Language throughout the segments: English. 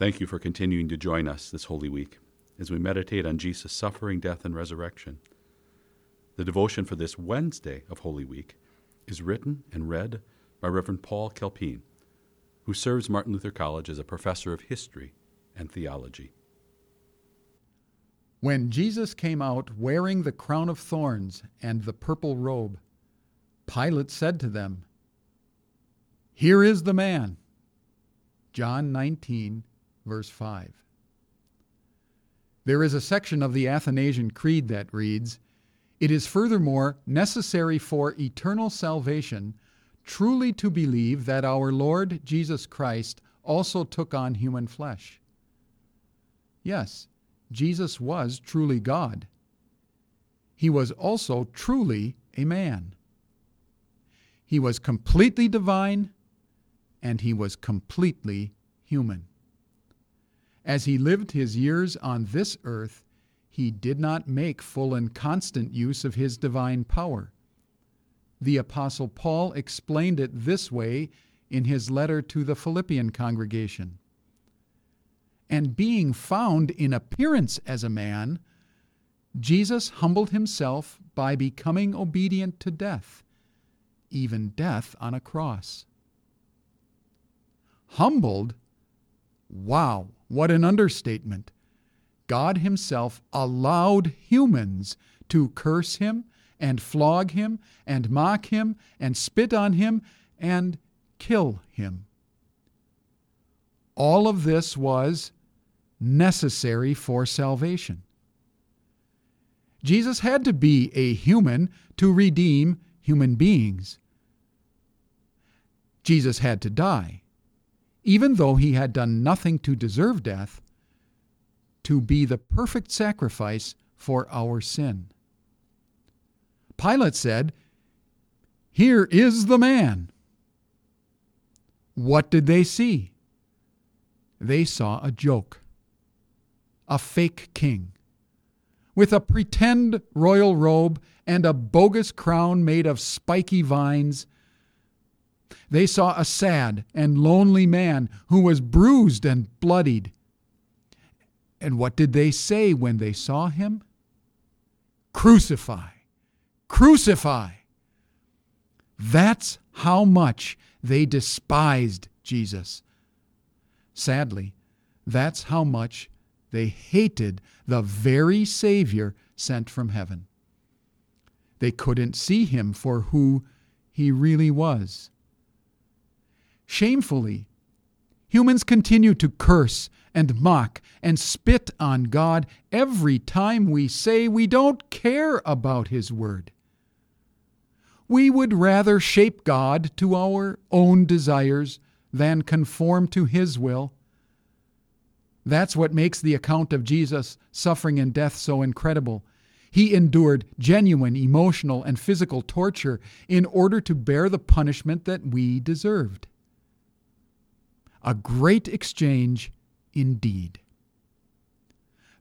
Thank you for continuing to join us this Holy Week as we meditate on Jesus' suffering, death, and resurrection. The devotion for this Wednesday of Holy Week is written and read by Reverend Paul Koelpin, who serves Martin Luther College as a professor of history and theology. When Jesus came out wearing the crown of thorns and the purple robe, Pilate said to them, Here is the man. John 19, verse 5. There is a section of the Athanasian Creed that reads, It is furthermore necessary for eternal salvation truly to believe that our Lord Jesus Christ also took on human flesh. Yes, Jesus was truly God. He was also truly a man. He was completely divine and he was completely human. As he lived his years on this earth, he did not make full and constant use of his divine power. The Apostle Paul explained it this way in his letter to the Philippian congregation. And being found in appearance as a man, Jesus humbled himself by becoming obedient to death, even death on a cross. Humbled? Wow! What an understatement. God Himself allowed humans to curse Him and flog Him and mock Him and spit on Him and kill Him. All of this was necessary for salvation. Jesus had to be a human to redeem human beings. Jesus had to die even though he had done nothing to deserve death, to be the perfect sacrifice for our sin. Pilate said, Here is the man. What did they see? They saw a joke, a fake king, with a pretend royal robe and a bogus crown made of spiky vines they saw a sad and lonely man who was bruised and bloodied. And what did they say when they saw him? Crucify! Crucify! That's how much they despised Jesus. Sadly, that's how much they hated the very Savior sent from heaven. They couldn't see him for who he really was shamefully. Humans continue to curse and mock and spit on God every time we say we don't care about His Word. We would rather shape God to our own desires than conform to His will. That's what makes the account of Jesus' suffering and death so incredible. He endured genuine emotional and physical torture in order to bear the punishment that we deserved. A great exchange indeed.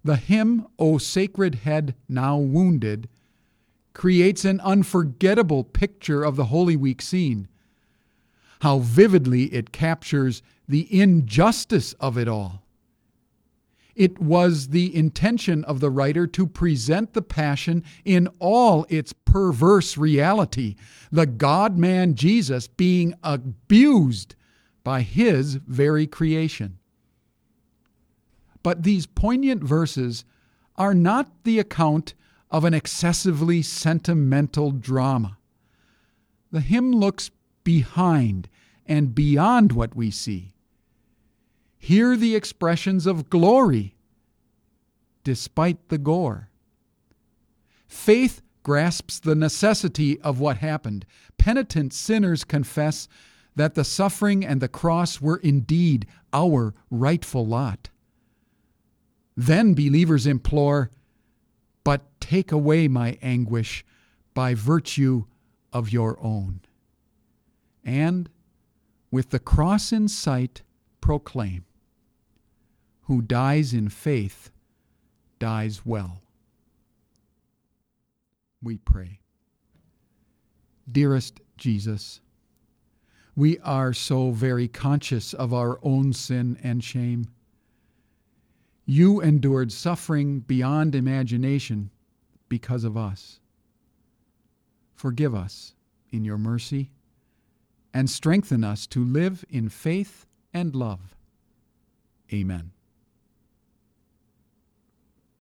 The hymn, O Sacred Head Now Wounded, creates an unforgettable picture of the Holy Week scene. How vividly it captures the injustice of it all. It was the intention of the writer to present the Passion in all its perverse reality, the God man Jesus being abused by His very creation. But these poignant verses are not the account of an excessively sentimental drama. The hymn looks behind and beyond what we see. Hear the expressions of glory despite the gore. Faith grasps the necessity of what happened. Penitent sinners confess that the suffering and the cross were indeed our rightful lot. Then believers implore, But take away my anguish by virtue of your own. And, with the cross in sight, proclaim, Who dies in faith dies well. We pray. Dearest Jesus, we are so very conscious of our own sin and shame. You endured suffering beyond imagination because of us. Forgive us in your mercy and strengthen us to live in faith and love. Amen.